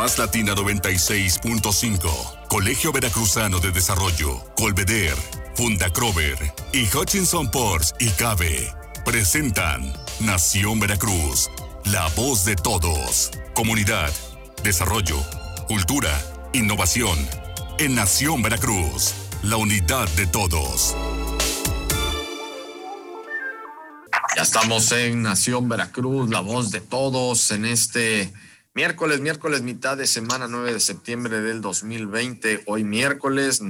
Más Latina 96.5, Colegio Veracruzano de Desarrollo, Colveder, Funda Crover y Hutchinson Ports y Cabe presentan Nación Veracruz, la voz de todos. Comunidad, desarrollo, cultura, innovación. En Nación Veracruz, la unidad de todos. Ya estamos en Nación Veracruz, la voz de todos, en este miércoles, miércoles mitad de semana 9 de septiembre del 2020. Hoy miércoles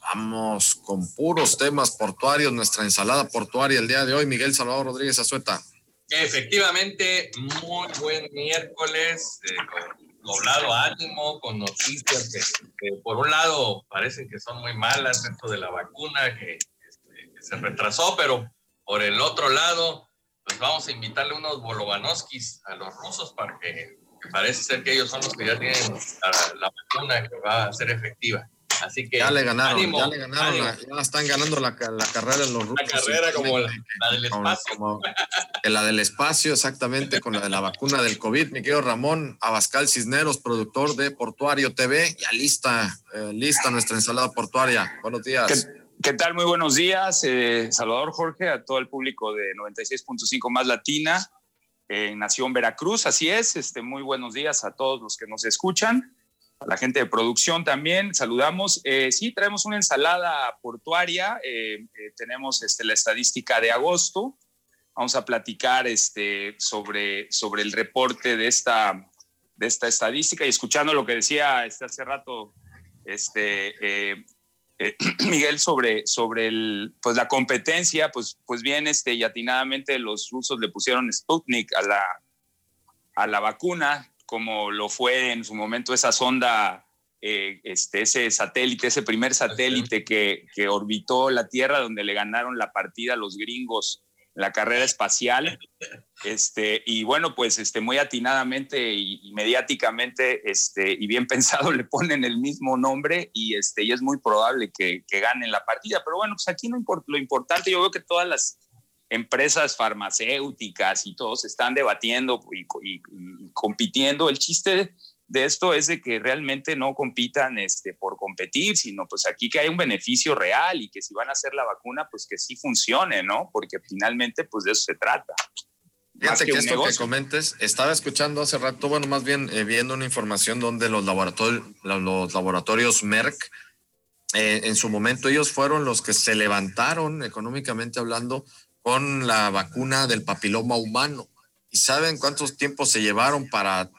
vamos con puros temas portuarios, nuestra ensalada portuaria el día de hoy. Miguel Salvador Rodríguez Azueta. Efectivamente, muy buen miércoles, eh, con doblado ánimo, con noticias que, por un lado parecen que son muy malas dentro de la vacuna que, este, que se retrasó, pero por el otro lado pues vamos a invitarle unos bolovanovskis a los rusos para que, parece ser que ellos son los que ya tienen la, vacuna que va a ser efectiva. Así que ya le ganaron, ya le ganaron, ya están ganando la, la, carrera en los rusos. La carrera como la, del espacio. Como, la del espacio, exactamente, con la de la vacuna del COVID. Mi querido Ramón Abascal Cisneros, productor de Portuario TV, ya lista, eh, lista nuestra ensalada portuaria. Buenos días. ¿Qué tal? Muy buenos días, eh, Salvador Jorge, a todo el público de 96.5 más Latina en Nación Veracruz. Así es, este, muy buenos días a todos los que nos escuchan, a la gente de producción también, saludamos. Eh, sí, traemos una ensalada portuaria, eh, tenemos este, la estadística de agosto, vamos a platicar este, sobre, sobre el reporte de esta, de esta estadística y escuchando lo que decía este, hace rato este, eh, Miguel, sobre, sobre el, pues la competencia, pues, pues bien, este, y atinadamente los rusos le pusieron Sputnik a la, a la vacuna, como lo fue en su momento esa sonda, eh, este, ese satélite, ese primer satélite que, que orbitó la Tierra, donde le ganaron la partida a los gringos la carrera espacial. Este, y bueno, pues este, muy atinadamente y, mediáticamente este, y bien pensado le ponen el mismo nombre y, este, y es muy probable que, ganen la partida. Pero bueno, pues aquí no lo importante, yo veo que todas las empresas farmacéuticas y todos están debatiendo y compitiendo. El chiste de esto es de que realmente no compitan este, por competir, sino pues aquí que hay un beneficio real y que si van a hacer la vacuna, pues que sí funcione, ¿no? Porque finalmente pues de eso se trata. Fíjate que, esto que comentes, estaba escuchando hace rato, bueno, más bien eh, viendo una información donde los laboratorios, los laboratorios Merck, eh, en su momento ellos fueron los que se levantaron económicamente hablando con la vacuna del papiloma humano. ¿Y saben cuántos tiempos se llevaron para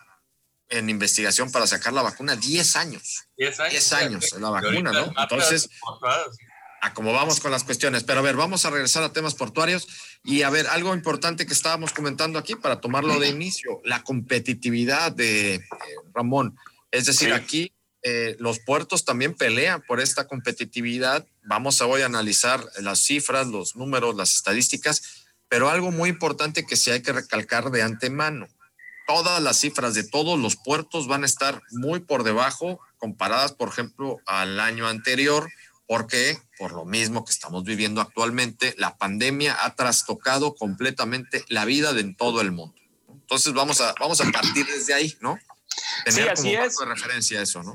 en investigación para sacar la vacuna 10 años. 10 años. 10 años la vacuna, ¿no? Entonces, a cómo vamos con las cuestiones. Pero a ver, vamos a regresar a temas portuarios y a ver, algo importante que estábamos comentando aquí para tomarlo de inicio, la competitividad de eh, Ramón. Es decir, aquí eh, los puertos también pelean por esta competitividad. Vamos a hoy a analizar las cifras, los números, las estadísticas, pero algo muy importante que sí hay que recalcar de antemano todas las cifras de todos los puertos van a estar muy por debajo comparadas, por ejemplo, al año anterior, porque por lo mismo que estamos viviendo actualmente, la pandemia ha trastocado completamente la vida de todo el mundo. Entonces vamos a, vamos a partir desde ahí, ¿no? Tener sí, así es. de referencia eso, ¿no?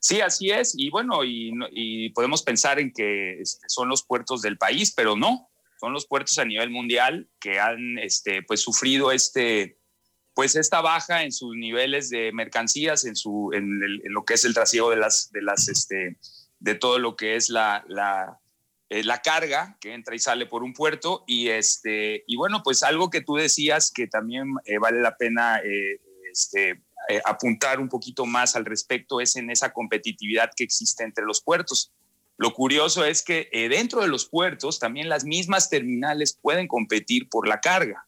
Sí, así es. Y bueno, y, podemos pensar en que este, son los puertos del país, pero no. Son los puertos a nivel mundial que han este, pues, sufrido este, pues esta baja en sus niveles de mercancías, en, su, en, lo que es el trasiego de las, de las, este, de todo lo que es la, la, eh, la, carga que entra y sale por un puerto. Y, este, y bueno, pues algo que tú decías que también eh, vale la pena eh, este, apuntar un poquito más al respecto es en esa competitividad que existe entre los puertos. Lo curioso es que dentro de los puertos también las mismas terminales pueden competir por la carga.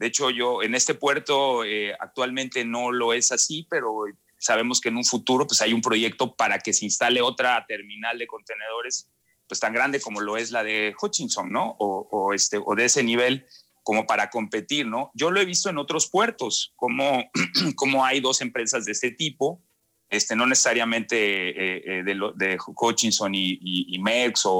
De hecho, yo en este puerto eh, actualmente no lo es así, pero sabemos que en un futuro pues hay un proyecto para que se instale otra terminal de contenedores pues tan grande como lo es la de Hutchinson, ¿no? O, este, o de ese nivel como para competir, ¿no? Yo lo he visto en otros puertos, como, como hay dos empresas de este tipo, este, no necesariamente eh, eh, de, de, Hutchinson y, y, Mex o,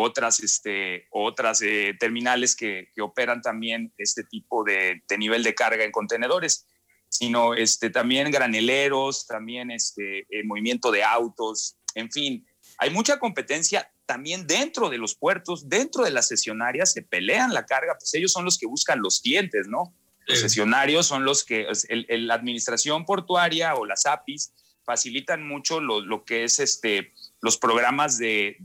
otras, este, otras eh, terminales que, operan también este tipo de, nivel de carga en contenedores. sino este, también graneleros, también este, movimiento de autos, en fin, hay mucha competencia también dentro de los puertos, dentro de las sesionarias, se pelean la carga, pues ellos son los que buscan los clientes, ¿no? Los sesionarios son los que, la administración portuaria o las APIs facilitan mucho lo, que es este, los programas de,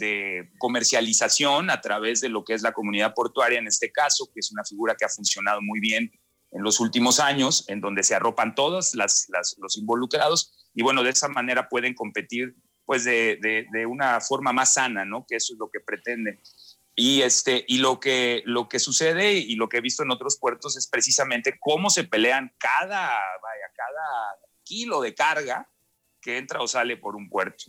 comercialización a través de lo que es la comunidad portuaria en este caso, que es una figura que ha funcionado muy bien en los últimos años, en donde se arropan todos los involucrados y bueno, de esa manera pueden competir pues de, de, una forma más sana, ¿no? Que eso es lo que pretende. Y, este, y lo, que, lo que sucede y lo que he visto en otros puertos es precisamente cómo se pelean cada, vaya, cada kilo de carga que entra o sale por un puerto.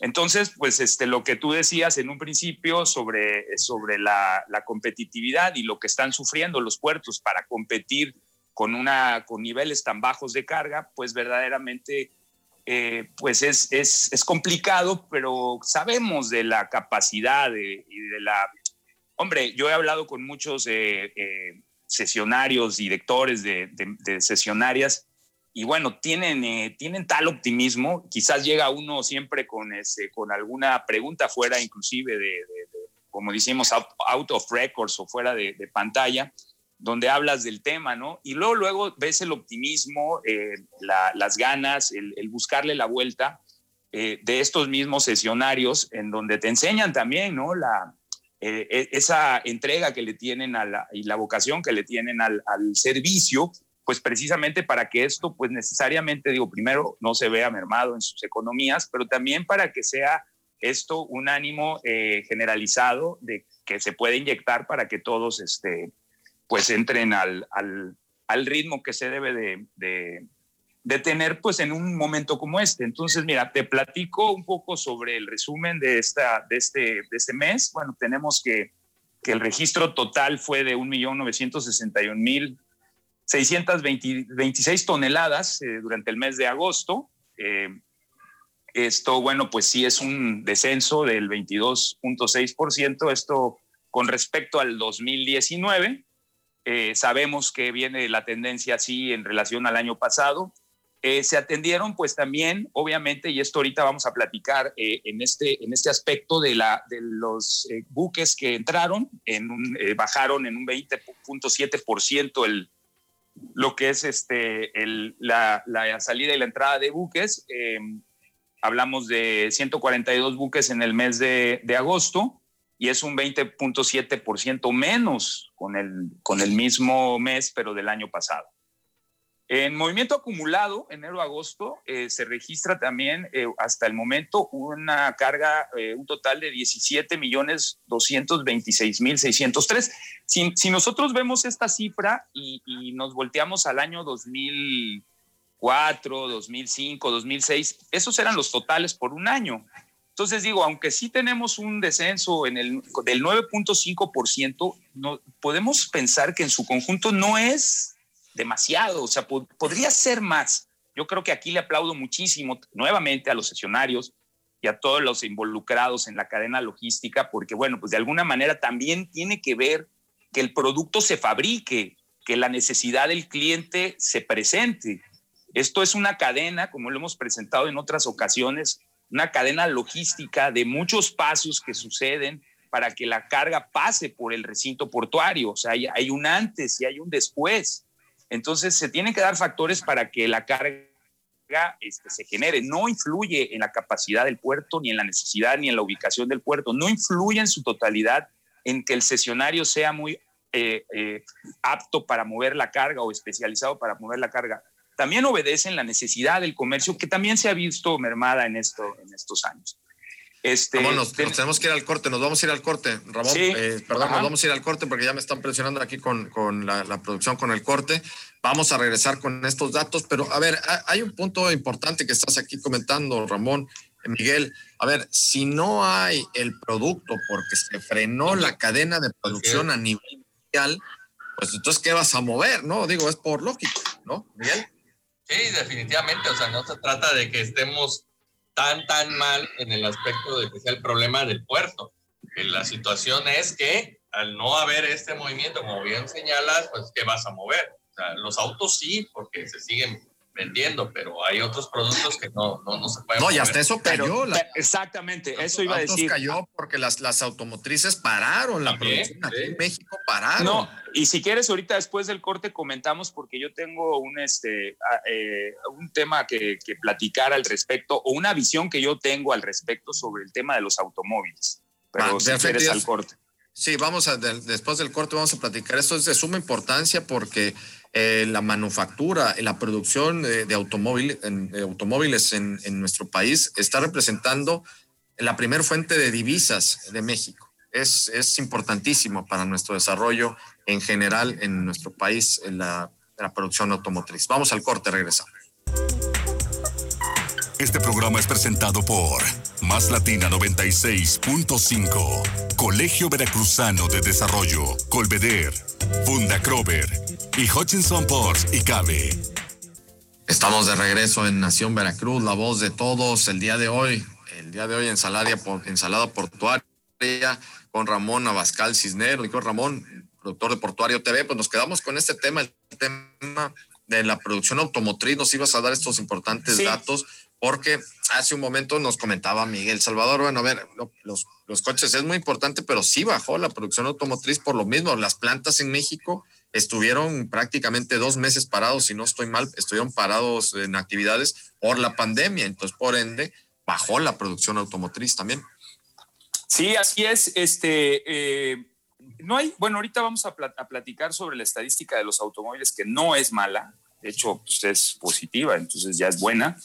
Entonces, pues este, lo que tú decías en un principio sobre, sobre la, competitividad y lo que están sufriendo los puertos para competir con, una, con niveles tan bajos de carga, pues verdaderamente eh, pues es, es, complicado, pero sabemos de la capacidad de, y de la... Hombre, yo he hablado con muchos eh, eh, sesionarios, directores de, de, sesionarias, y bueno, tienen, tienen tal optimismo, quizás llega uno siempre con, con alguna pregunta fuera inclusive de, como decimos, out, of records o fuera de, pantalla, donde hablas del tema, ¿no? Y luego, luego ves el optimismo, eh, las ganas, el, buscarle la vuelta eh, de estos mismos sesionarios, en donde te enseñan también, ¿no? La, eh, e, esa entrega que le tienen a la, y la vocación que le tienen al, servicio, pues precisamente para que esto, pues necesariamente, digo, primero no se vea mermado en sus economías, pero también para que sea esto un ánimo generalizado de que se puede inyectar para que todos, este, pues entren al, al, al ritmo que se debe de, de, tener pues en un momento como este. Entonces, mira, te platico un poco sobre el resumen de, esta, de, este, de este mes. Bueno, tenemos que, que el registro total fue de 1.961.626 toneladas eh, durante el mes de agosto. Eh, esto, bueno, pues sí es un descenso del 22.6%, esto con respecto al 2019. Eh, sabemos que viene la tendencia así en relación al año pasado. Eh, se atendieron pues también, obviamente, y esto ahorita vamos a platicar en, este, en este aspecto de, la, de los buques que entraron, en bajaron en un 20.7% el, lo que es este, la, salida y la entrada de buques. hablamos de 142 buques en el mes de, de agosto y es un 20.7% menos con el, con el mismo mes, pero del año pasado. En movimiento acumulado, enero-agosto, eh, se registra también eh, hasta el momento una carga, eh, un total de 17 millones 226 mil 603. Si, si, nosotros vemos esta cifra y, y, nos volteamos al año 2004, 2005, 2006, esos eran los totales por un año. Entonces digo, aunque sí tenemos un descenso en el, del 9.5%, no, podemos pensar que en su conjunto no es demasiado, o sea, podría ser más. Yo creo que aquí le aplaudo muchísimo nuevamente a los sesionarios y a todos los involucrados en la cadena logística, porque bueno, pues de alguna manera también tiene que ver que el producto se fabrique, que la necesidad del cliente se presente. Esto es una cadena, como lo hemos presentado en otras ocasiones, una cadena logística de muchos pasos que suceden para que la carga pase por el recinto portuario. O sea, hay, un antes y hay un después. Entonces, se tienen que dar factores para que la carga este, se genere. No influye en la capacidad del puerto, ni en la necesidad, ni en la ubicación del puerto. No influye en su totalidad en que el sesionario sea muy eh, eh, apto para mover la carga o especializado para mover la carga también obedecen la necesidad del comercio que también se ha visto mermada en, en estos años. Este, nos, tenemos que ir al corte, nos vamos a ir al corte, Ramón. Eh, perdón, nos vamos a ir al corte porque ya me están presionando aquí con, con la, producción, con el corte. Vamos a regresar con estos datos, pero a ver, hay un punto importante que estás aquí comentando, Ramón, Miguel. A ver, si no hay el producto porque se frenó la cadena de producción a nivel mundial, pues entonces, ¿qué vas a mover? No, digo, es por lógico, ¿no, Miguel? Sí, definitivamente. O sea, no se trata de que estemos tan, tan mal en el aspecto de que sea el problema del puerto. La situación es que al no haber este movimiento, como bien señalas, pues ¿qué vas a mover? O sea, los autos sí, porque se siguen vendiendo, pero hay otros productos que no, no, no se pueden. No, y hasta eso cayó. exactamente, eso iba a decir. cayó porque las, las automotrices pararon, la producción aquí en México pararon. No, y si quieres, ahorita después del corte comentamos, porque yo tengo un, este, eh, un tema que, que platicar al respecto, o una visión que yo tengo al respecto sobre el tema de los automóviles. Pero si quieres al corte. Sí, vamos a, después del corte vamos a platicar. Esto es de suma importancia porque eh, la manufactura, la producción de, automóvil, automóviles en, nuestro país está representando la primer fuente de divisas de México. Es, es importantísimo para nuestro desarrollo en general en nuestro país, en la, la producción automotriz. Vamos al corte, regresamos. Este programa es presentado por Más Latina 96.5, Colegio Veracruzano de Desarrollo, Colveder, Funda Crover y Hutchinson Ports y Cabe. Estamos de regreso en Nación Veracruz, la voz de todos. El día de hoy, el día de hoy, ensalada, ensalada portuaria con Ramón Abascal Cisnero. Y con Ramón, productor de Portuario TV, pues nos quedamos con este tema, el tema de la producción automotriz. Nos ibas a dar estos importantes datos porque hace un momento nos comentaba Miguel Salvador, bueno, a ver, los, los coches es muy importante, pero sí bajó la producción automotriz por lo mismo. Las plantas en México estuvieron prácticamente dos meses parados, si no estoy mal, estuvieron parados en actividades por la pandemia, entonces por ende bajó la producción automotriz también. Sí, así es. Este, eh, no hay, bueno, ahorita vamos a, a, platicar sobre la estadística de los automóviles, que no es mala, de hecho, pues es positiva, entonces ya es buena.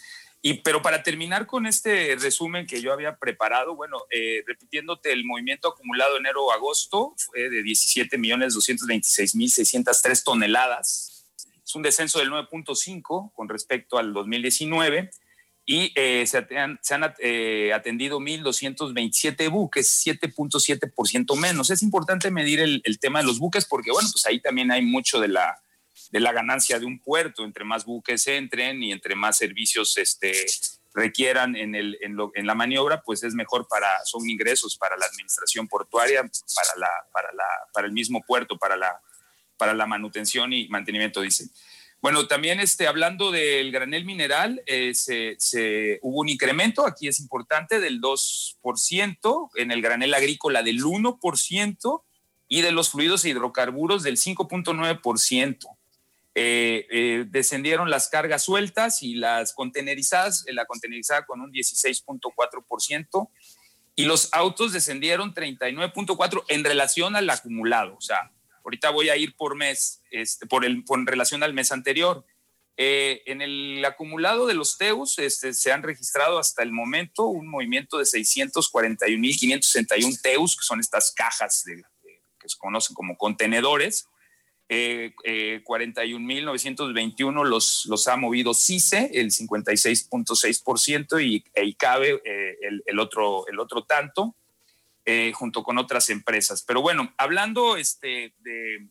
Y, pero para terminar con este resumen que yo había preparado, bueno, eh, repitiéndote, el movimiento acumulado enero-agosto fue de 17 millones 226 mil 603 toneladas. Es un descenso del 9.5 con respecto al 2019 y eh, se, han, se han eh, atendido 1.227 buques, 7.7% menos. Es importante medir el, el tema de los buques porque, bueno, pues ahí también hay mucho de la de la ganancia de un puerto. Entre más buques entren y entre más servicios este, requieran en, el, en, la maniobra, pues es mejor para, son ingresos para la administración portuaria, para, la, para, la, para el mismo puerto, para la, para la manutención y mantenimiento, dice. Bueno, también este, hablando del granel mineral, eh, se, se, hubo un incremento, aquí es importante, del 2%, en el granel agrícola del 1% y de los fluidos e hidrocarburos del 5.9%. Eh, eh, descendieron las cargas sueltas y las contenerizadas, eh, la contenerizada con un 16.4%, y los autos descendieron 39.4% en relación al acumulado. O sea, ahorita voy a ir por mes, este, por el, en relación al mes anterior. en el acumulado de los TEUs este, se han registrado hasta el momento un movimiento de 641.561 TEUs, que son estas cajas que se conocen como contenedores, eh, 41.921 los, los ha movido CICE, el 56.6%, y EICABE, eh, el, el, otro, el otro tanto, eh, junto con otras empresas. Pero bueno, hablando este, de,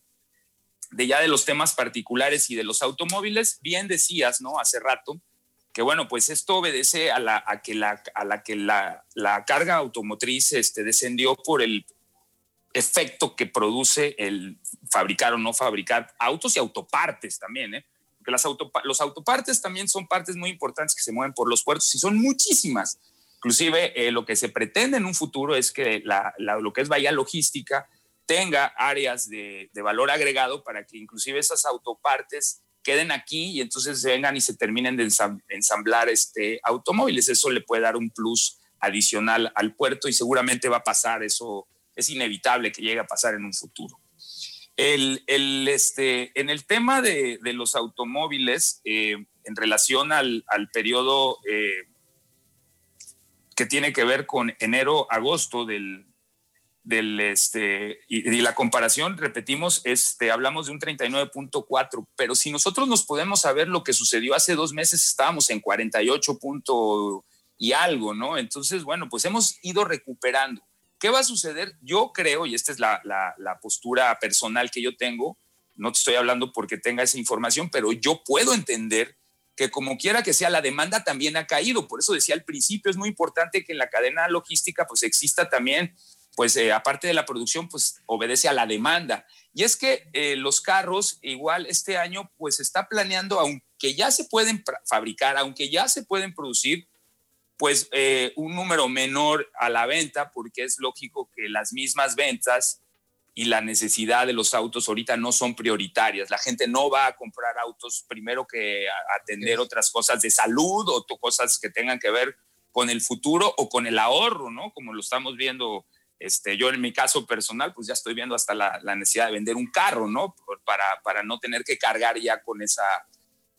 de, ya de los temas particulares y de los automóviles, bien decías, ¿no? Hace rato, que bueno, pues esto obedece a, la, a que, la, a la, que la, la carga automotriz este, descendió por el efecto que produce el fabricar o no fabricar autos y autopartes también, ¿eh? Porque las los autopartes también son partes muy importantes que se mueven por los puertos y son muchísimas. Inclusive eh, lo que se pretende en un futuro es que la, lo que es Bahía Logística tenga áreas de, de, valor agregado para que inclusive esas autopartes queden aquí y entonces vengan y se terminen de ensamblar este, automóviles. Eso le puede dar un plus adicional al puerto y seguramente va a pasar eso es inevitable que llegue a pasar en un futuro. El, el, este, en el tema de, de los automóviles, eh, en relación al, al periodo eh, que tiene que ver con enero-agosto del, del este, y, y, la comparación, repetimos, este, hablamos de un 39.4, pero si nosotros nos podemos saber lo que sucedió hace dos meses, estábamos en 48 punto y algo, ¿no? Entonces, bueno, pues hemos ido recuperando. ¿Qué va a suceder? Yo creo, y esta es la, postura personal que yo tengo, no te estoy hablando porque tenga esa información, pero yo puedo entender que como quiera que sea, la demanda también ha caído. Por eso decía al principio, es muy importante que en la cadena logística pues exista también, pues eh, aparte de la producción, pues obedece a la demanda. Y es que eh, los carros, igual este año, pues está planeando, que ya se pueden fabricar, aunque ya se pueden producir, pues eh, un número menor a la venta, porque es lógico que las mismas ventas y la necesidad de los autos ahorita no son prioritarias. La gente no va a comprar autos primero que atender otras cosas de salud o cosas que tengan que ver con el futuro o con el ahorro, ¿no? Como lo estamos viendo, este, yo en mi caso personal, pues ya estoy viendo hasta la, necesidad de vender un carro, ¿no? Para, para no tener que cargar ya con esa,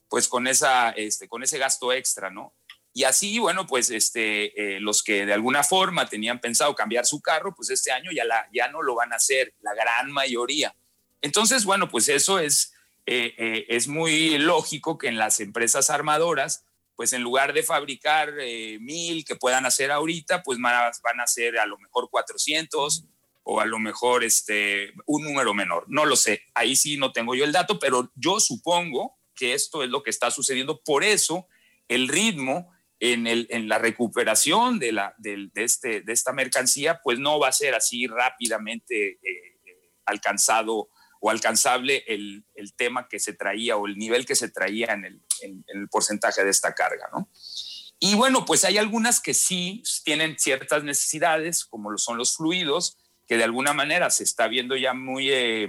pues con esa, este, con ese gasto extra, ¿no? Y así, bueno, pues este, eh, los que de alguna forma tenían pensado cambiar su carro, pues este año ya, la, ya no lo van a hacer, la gran mayoría. Entonces, bueno, pues eso es, eh, eh, es muy lógico que en las empresas armadoras, pues en lugar de fabricar mil que puedan hacer ahorita, pues a, van a hacer a lo mejor 400 o a lo mejor este, un número menor. No lo sé, ahí sí no tengo yo el dato, pero yo supongo que esto es lo que está sucediendo. Por eso el ritmo en, el, en la recuperación de, la, de, este, de esta mercancía, pues no va a ser así rápidamente eh, alcanzado o alcanzable el, el, tema que se traía o el nivel que se traía en el, en, el porcentaje de esta carga, ¿no? Y bueno, pues hay algunas que sí tienen ciertas necesidades, como lo son los fluidos, que de alguna manera se está viendo ya muy, eh,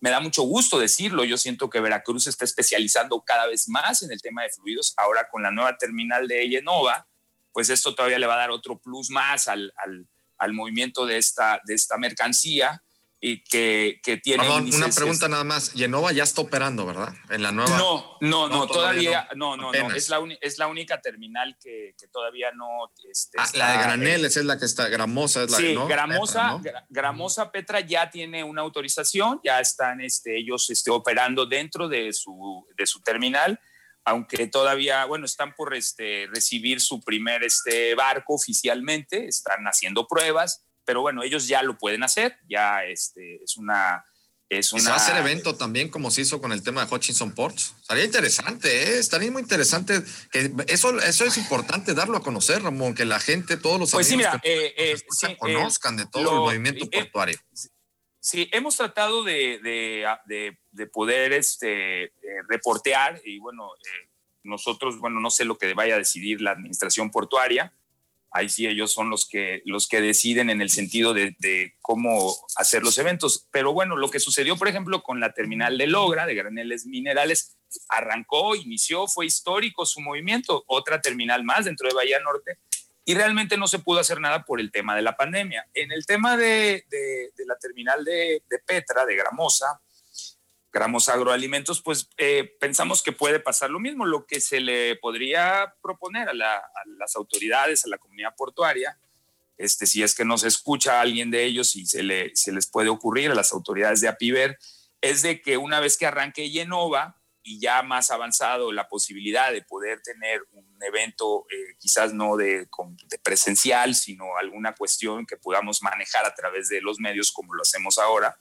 me da mucho gusto decirlo. Yo siento que Veracruz está especializando cada vez más en el tema de fluidos. Ahora con la nueva terminal de Yenova, pues esto todavía le va a dar otro plus más al, al, al movimiento de esta, de esta mercancía y que, que tiene. Perdón, una pregunta nada más. Yenova ya está operando, ¿verdad? En la nueva. No, no, no, todavía, no, no, no, Es, la es la única terminal que, que todavía no. Este, ah, la de Graneles es la que está, Gramosa es la sí, ¿no? Gramosa, Petra, Gramosa Petra ya tiene una autorización, ya están este, ellos este, operando dentro de su, de su terminal aunque todavía, bueno, están por este, recibir su primer este, barco oficialmente, están haciendo pruebas, pero bueno, ellos ya lo pueden hacer, ya este, es una... Es una... ¿Se va a hacer evento también como se hizo con el tema de Hutchinson Ports? Estaría interesante, ¿eh? estaría muy interesante. Que eso, eso es importante darlo a conocer, Ramón, que la gente, todos los pues sí, mira, eh, eh, sí, conozcan de todo lo, el movimiento eh, portuario. Sí, hemos tratado de, de, de, de poder este, reportear y bueno, nosotros, bueno, no sé lo que vaya a decidir la administración portuaria, ahí sí ellos son los que, los que deciden en el sentido de, cómo hacer los eventos. Pero bueno, lo que sucedió, por ejemplo, con la terminal de Logra, de graneles minerales, arrancó, inició, fue histórico su movimiento, otra terminal más dentro de Bahía Norte, y realmente no se pudo hacer nada por el tema de la pandemia. En el tema de, la terminal de, de Petra, de Gramosa, Gramos Agroalimentos, pues eh, pensamos que puede pasar lo mismo. Lo que se le podría proponer a, las autoridades, a la comunidad portuaria, este, si es que no se escucha a alguien de ellos y se, le, se les puede ocurrir a las autoridades de Apiver, es de que una vez que arranque Yenova y ya más avanzado la posibilidad de poder tener un evento, eh, quizás no de, de, presencial, sino alguna cuestión que podamos manejar a través de los medios como lo hacemos ahora,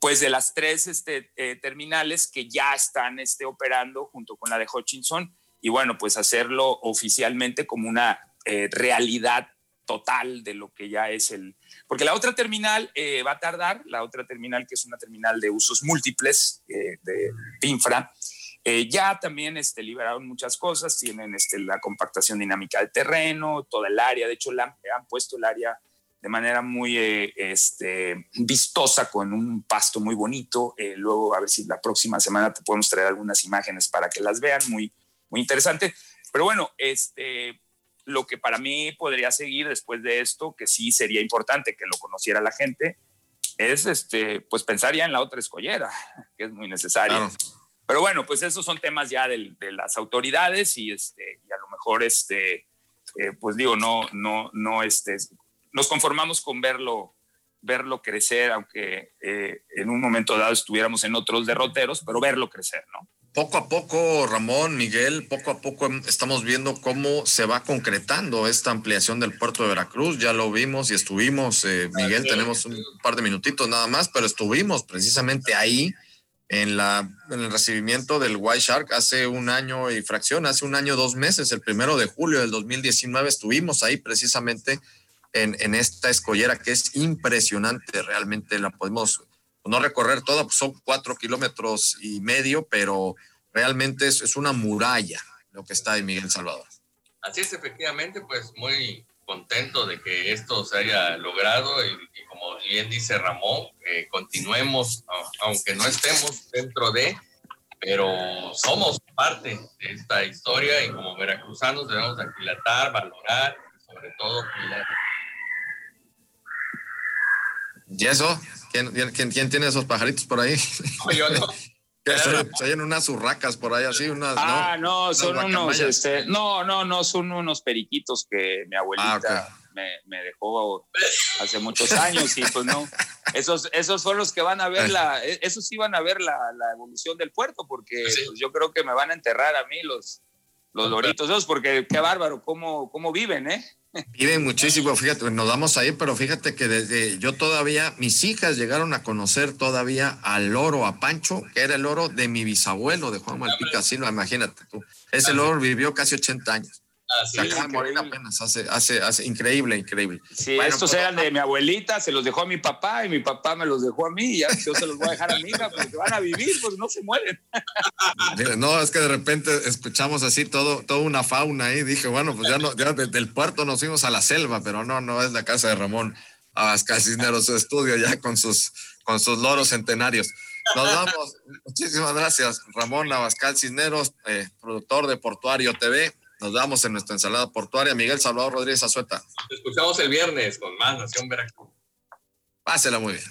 pues de las tres este, eh, terminales que ya están este, operando junto con la de Hutchinson. Y bueno, pues hacerlo oficialmente como una eh, realidad total de lo que ya es el... Porque la otra terminal eh, va a tardar, la otra terminal que es una terminal de usos múltiples de infra, ya también este, liberaron muchas cosas, tienen este, la compactación dinámica del terreno, toda el área, de hecho han puesto el área de manera muy eh, este, vistosa con un pasto muy bonito. Eh, luego a ver si la próxima semana te podemos traer algunas imágenes para que las vean, muy, muy interesante. Pero bueno, este, lo que para mí podría seguir después de esto, que sí sería importante que lo conociera la gente, es este, pues pensar ya en la otra escollera, que es muy necesaria. Pero bueno, pues esos son temas ya de, de las autoridades y, este, y a lo mejor, este, eh, pues digo, no, no, no, este, nos conformamos con verlo, verlo crecer, aunque eh, en un momento dado estuviéramos en otros derroteros, pero verlo crecer, ¿no? Poco a poco, Ramón, Miguel, poco a poco estamos viendo cómo se va concretando esta ampliación del puerto de Veracruz. Ya lo vimos y estuvimos, eh, Miguel, tenemos un par de minutitos nada más, pero estuvimos precisamente ahí en, la, en el recibimiento del White Shark hace un año y fracción, hace un año, dos meses, el primero de julio del 2019, estuvimos ahí precisamente en, esta escollera que es impresionante, realmente la podemos no recorrer toda, pues son cuatro kilómetros y medio, pero realmente es, es una muralla lo que está en Miguel Salvador. Así es, efectivamente, pues muy contento de que esto se haya logrado y, como bien dice Ramón, continuemos, aunque no estemos dentro de, pero somos parte de esta historia y como veracruzanos debemos aquilatar, valorar y sobre todo cuidar. ¿Y eso? ¿Quién, quién, tiene esos pajaritos por ahí? yo no. Se oyen unas urracas por ahí así, unas. Ah, no, son unos, este, no, no, no, son unos periquitos que mi abuelita ah, me, dejó hace muchos años y pues no, esos, esos son los que van a ver la, e, esos sí van a ver la, la evolución del puerto porque pues, yo creo que me van a enterrar a mí los, los loritos esos porque qué bárbaro, cómo, cómo viven, ¿eh? Viven muchísimo, fíjate, nos vamos ahí, pero fíjate que desde yo todavía, mis hijas llegaron a conocer todavía al loro, a Pancho, que era el loro de mi bisabuelo, de Juan Malpica Silva, imagínate tú. Ese loro vivió casi 80 años. Así se acaba de morir apenas, hace, hace, hace, increíble, increíble. Sí, estos eran de mi abuelita, se los dejó a mi papá y mi papá me los dejó a mí y ya yo se los voy a dejar a mi hija porque van a vivir, pues no se mueren. No, es que de repente escuchamos así todo, toda una fauna ahí, dije, bueno, pues ya, no, ya desde el puerto nos fuimos a la selva, pero no, no es la casa de Ramón Abascal Cisneros, su estudio ya con sus, con sus loros centenarios. Nos vamos. Muchísimas gracias, Ramón Abascal Cisneros, eh, productor de Portuario TV. Nos damos en nuestra ensalada portuaria. Miguel Salvador Rodríguez Azueta. Nos escuchamos el viernes con más Nación Veracruz. Pásela muy bien.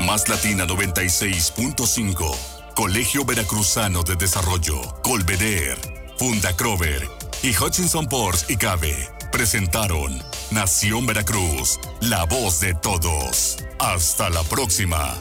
Más Latina 96.5. Colegio Veracruzano de Desarrollo. Colveder. Funda Crover. Y Hutchinson Ports y Cabe. Presentaron Nación Veracruz. La voz de todos. Hasta la próxima.